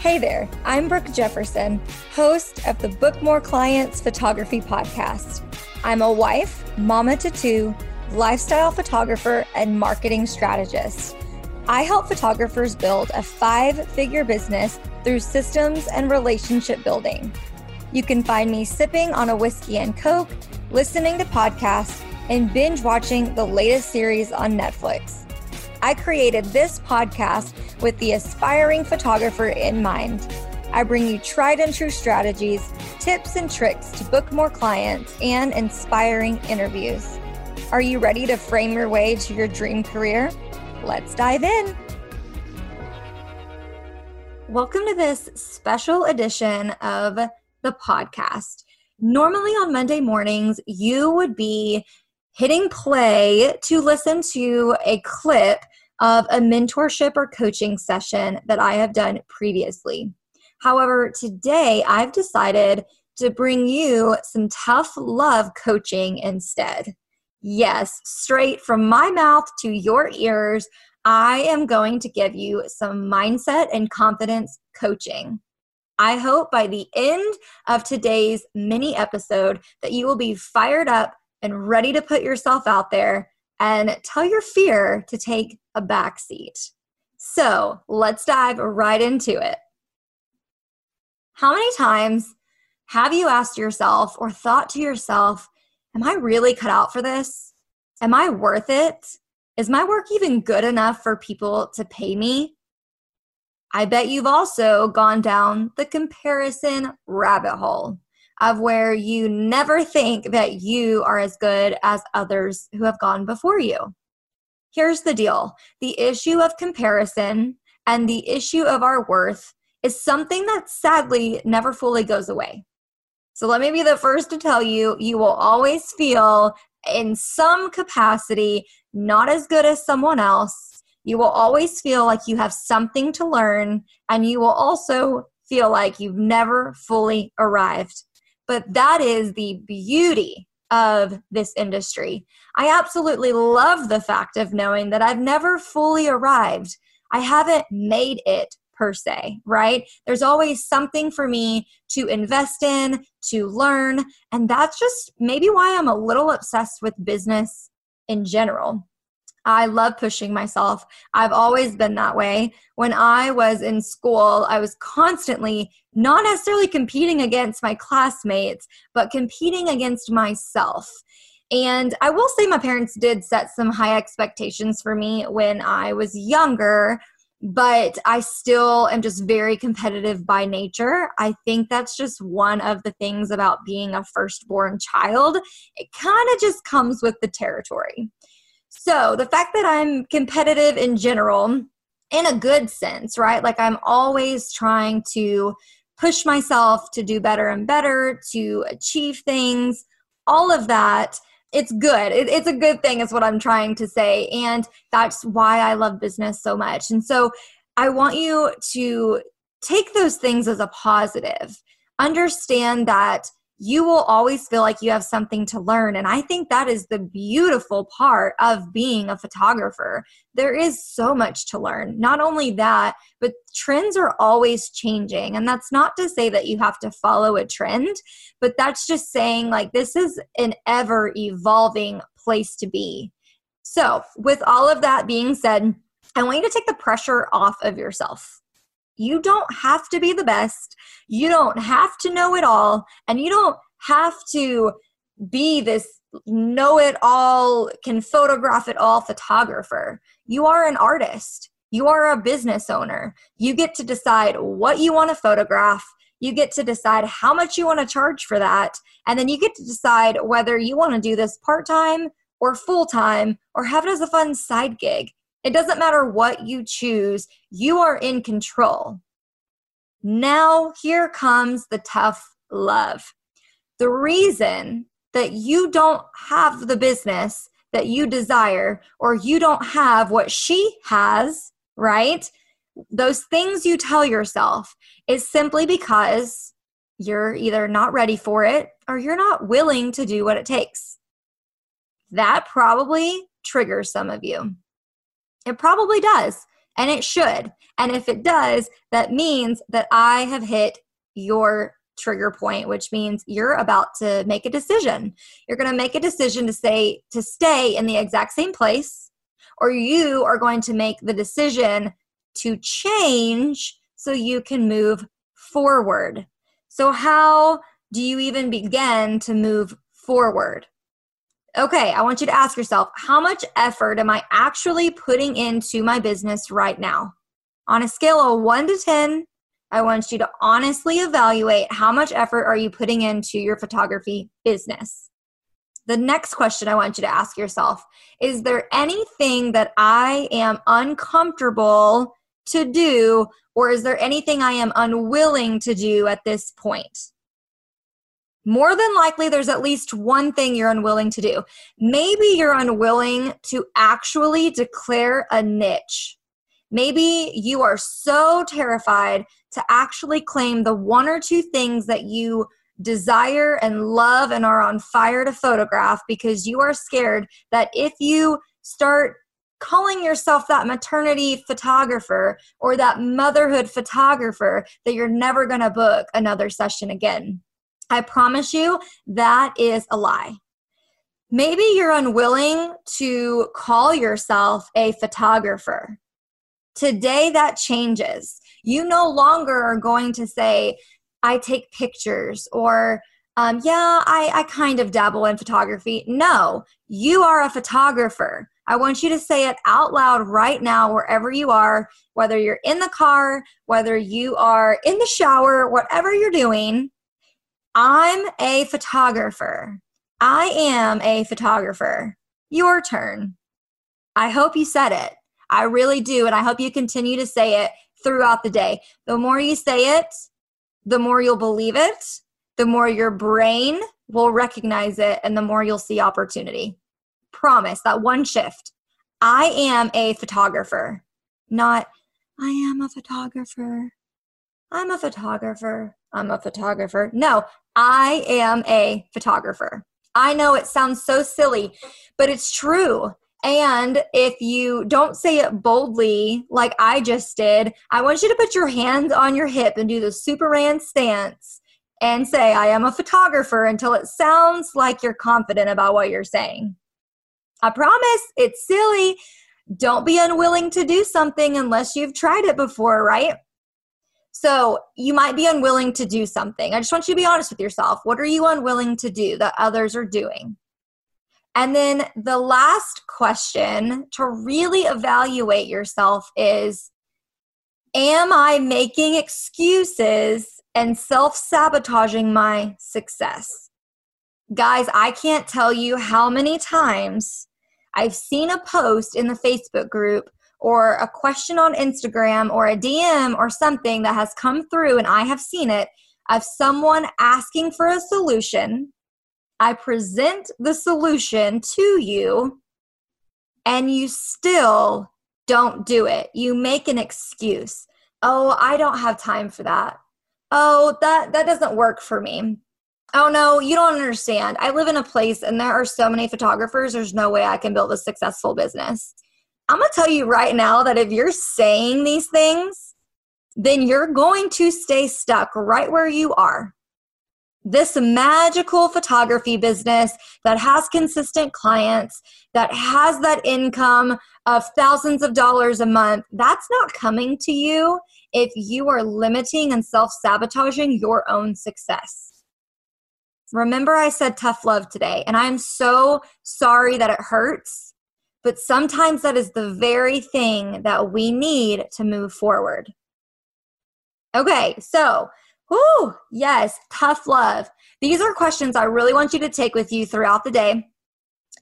Hey there, I'm Brooke Jefferson, host of the Book More Clients Photography Podcast. I'm a wife, mama to two, lifestyle photographer, and marketing strategist. I help photographers build a five figure business through systems and relationship building. You can find me sipping on a whiskey and Coke, listening to podcasts, and binge watching the latest series on Netflix. I created this podcast with the aspiring photographer in mind. I bring you tried and true strategies, tips, and tricks to book more clients and inspiring interviews. Are you ready to frame your way to your dream career? Let's dive in. Welcome to this special edition of the podcast. Normally on Monday mornings, you would be hitting play to listen to a clip of a mentorship or coaching session that I have done previously. However, today I've decided to bring you some tough love coaching instead. Yes, straight from my mouth to your ears, I am going to give you some mindset and confidence coaching. I hope by the end of today's mini episode that you will be fired up and ready to put yourself out there and tell your fear to take a back seat. So let's dive right into it. How many times have you asked yourself or thought to yourself, Am I really cut out for this? Am I worth it? Is my work even good enough for people to pay me? I bet you've also gone down the comparison rabbit hole of where you never think that you are as good as others who have gone before you. Here's the deal the issue of comparison and the issue of our worth is something that sadly never fully goes away. So let me be the first to tell you you will always feel in some capacity not as good as someone else. You will always feel like you have something to learn, and you will also feel like you've never fully arrived. But that is the beauty of this industry. I absolutely love the fact of knowing that I've never fully arrived. I haven't made it per se, right? There's always something for me to invest in, to learn. And that's just maybe why I'm a little obsessed with business in general. I love pushing myself. I've always been that way. When I was in school, I was constantly not necessarily competing against my classmates, but competing against myself. And I will say my parents did set some high expectations for me when I was younger, but I still am just very competitive by nature. I think that's just one of the things about being a firstborn child. It kind of just comes with the territory. So the fact that I'm competitive in general, in a good sense, right? Like I'm always trying to push myself to do better and better, to achieve things, all of that. It's good. It, it's a good thing, is what I'm trying to say. And that's why I love business so much. And so I want you to take those things as a positive. Understand that you will always feel like you have something to learn. And I think that is the beautiful part of being a photographer. There is so much to learn. Not only that, but trends are always changing. And that's not to say that you have to follow a trend, but that's just saying like this is an ever evolving place to be. So, with all of that being said, I want you to take the pressure off of yourself you don't have to be the best. You don't have to know it all. And you don't have to be this know it all, can photograph it all photographer. You are an artist. You are a business owner. You get to decide what you want to photograph. You get to decide how much you want to charge for that. And then you get to decide whether you want to do this part time or full time or have it as a fun side gig. It doesn't matter what you choose, you are in control. Now, here comes the tough love. The reason that you don't have the business that you desire, or you don't have what she has, right? Those things you tell yourself is simply because you're either not ready for it or you're not willing to do what it takes. That probably triggers some of you. It probably does. And it should. And if it does, that means that I have hit your trigger point which means you're about to make a decision you're going to make a decision to say to stay in the exact same place or you are going to make the decision to change so you can move forward so how do you even begin to move forward okay i want you to ask yourself how much effort am i actually putting into my business right now on a scale of 1 to 10 I want you to honestly evaluate how much effort are you putting into your photography business. The next question I want you to ask yourself is there anything that I am uncomfortable to do or is there anything I am unwilling to do at this point? More than likely, there's at least one thing you're unwilling to do. Maybe you're unwilling to actually declare a niche. Maybe you are so terrified to actually claim the one or two things that you desire and love and are on fire to photograph because you are scared that if you start calling yourself that maternity photographer or that motherhood photographer that you're never going to book another session again. I promise you that is a lie. Maybe you're unwilling to call yourself a photographer. Today that changes. You no longer are going to say, I take pictures or um, yeah, I, I kind of dabble in photography. No, you are a photographer. I want you to say it out loud right now, wherever you are, whether you're in the car, whether you are in the shower, whatever you're doing. I'm a photographer. I am a photographer. Your turn. I hope you said it. I really do. And I hope you continue to say it throughout the day. The more you say it, the more you'll believe it, the more your brain will recognize it, and the more you'll see opportunity. Promise that one shift. I am a photographer, not I am a photographer. I'm a photographer. I'm a photographer. No, I am a photographer. I know it sounds so silly, but it's true. And if you don't say it boldly, like I just did, I want you to put your hands on your hip and do the Superman stance and say, I am a photographer until it sounds like you're confident about what you're saying. I promise it's silly. Don't be unwilling to do something unless you've tried it before, right? So you might be unwilling to do something. I just want you to be honest with yourself. What are you unwilling to do that others are doing? And then the last question to really evaluate yourself is Am I making excuses and self sabotaging my success? Guys, I can't tell you how many times I've seen a post in the Facebook group or a question on Instagram or a DM or something that has come through and I have seen it of someone asking for a solution I present the solution to you and you still don't do it. You make an excuse. Oh, I don't have time for that. Oh, that that doesn't work for me. Oh no, you don't understand. I live in a place and there are so many photographers, there's no way I can build a successful business. I'm going to tell you right now that if you're saying these things, then you're going to stay stuck right where you are this magical photography business that has consistent clients, that has that income of thousands of dollars a month, that's not coming to you if you are limiting and self sabotaging your own success. Remember, I said tough love today, and I'm so sorry that it hurts, but sometimes that is the very thing that we need to move forward. Okay, so Ooh, yes, tough love. These are questions I really want you to take with you throughout the day.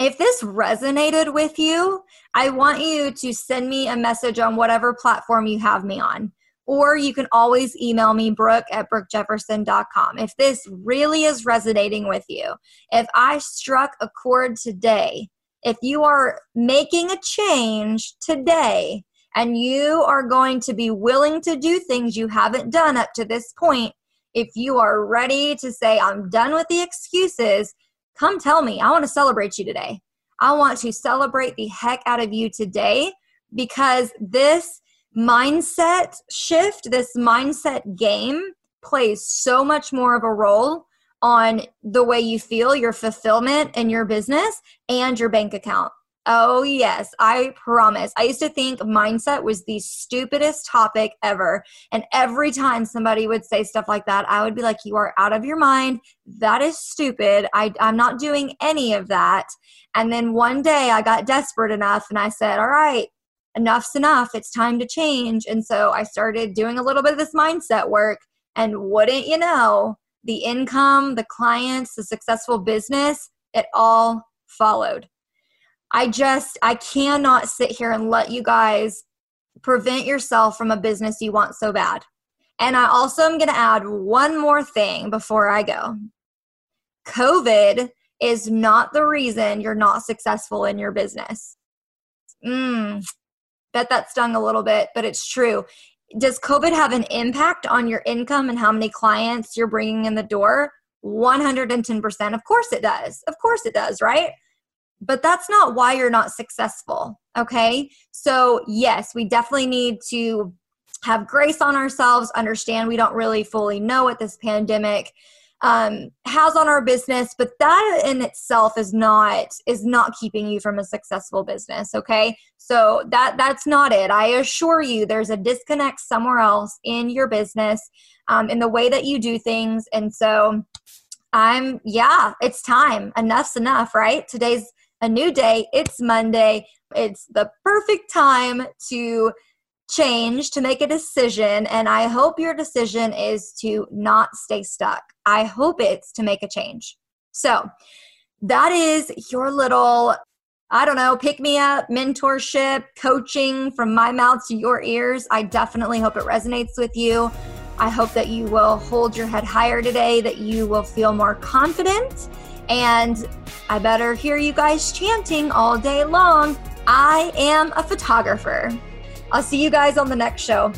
If this resonated with you, I want you to send me a message on whatever platform you have me on. Or you can always email me, Brooke at brookejefferson.com. If this really is resonating with you, if I struck a chord today, if you are making a change today, and you are going to be willing to do things you haven't done up to this point, if you are ready to say, I'm done with the excuses, come tell me. I want to celebrate you today. I want to celebrate the heck out of you today because this mindset shift, this mindset game plays so much more of a role on the way you feel, your fulfillment in your business, and your bank account. Oh, yes, I promise. I used to think mindset was the stupidest topic ever. And every time somebody would say stuff like that, I would be like, You are out of your mind. That is stupid. I, I'm not doing any of that. And then one day I got desperate enough and I said, All right, enough's enough. It's time to change. And so I started doing a little bit of this mindset work. And wouldn't you know, the income, the clients, the successful business, it all followed. I just, I cannot sit here and let you guys prevent yourself from a business you want so bad. And I also am going to add one more thing before I go. COVID is not the reason you're not successful in your business. Mm, bet that stung a little bit, but it's true. Does COVID have an impact on your income and how many clients you're bringing in the door? 110%. Of course it does. Of course it does, right? But that's not why you're not successful. Okay. So, yes, we definitely need to have grace on ourselves, understand we don't really fully know what this pandemic um, has on our business but that in itself is not is not keeping you from a successful business okay? So that that's not it. I assure you there's a disconnect somewhere else in your business um, in the way that you do things and so i'm yeah it's time. Enough's enough right? Today's a new day. It's monday. It's the perfect time to change, to make a decision, and I hope your decision is to not stay stuck. I hope it's to make a change. So, that is your little, I don't know, pick me up, mentorship, coaching from my mouth to your ears. I definitely hope it resonates with you. I hope that you will hold your head higher today, that you will feel more confident. And I better hear you guys chanting all day long. I am a photographer. I'll see you guys on the next show.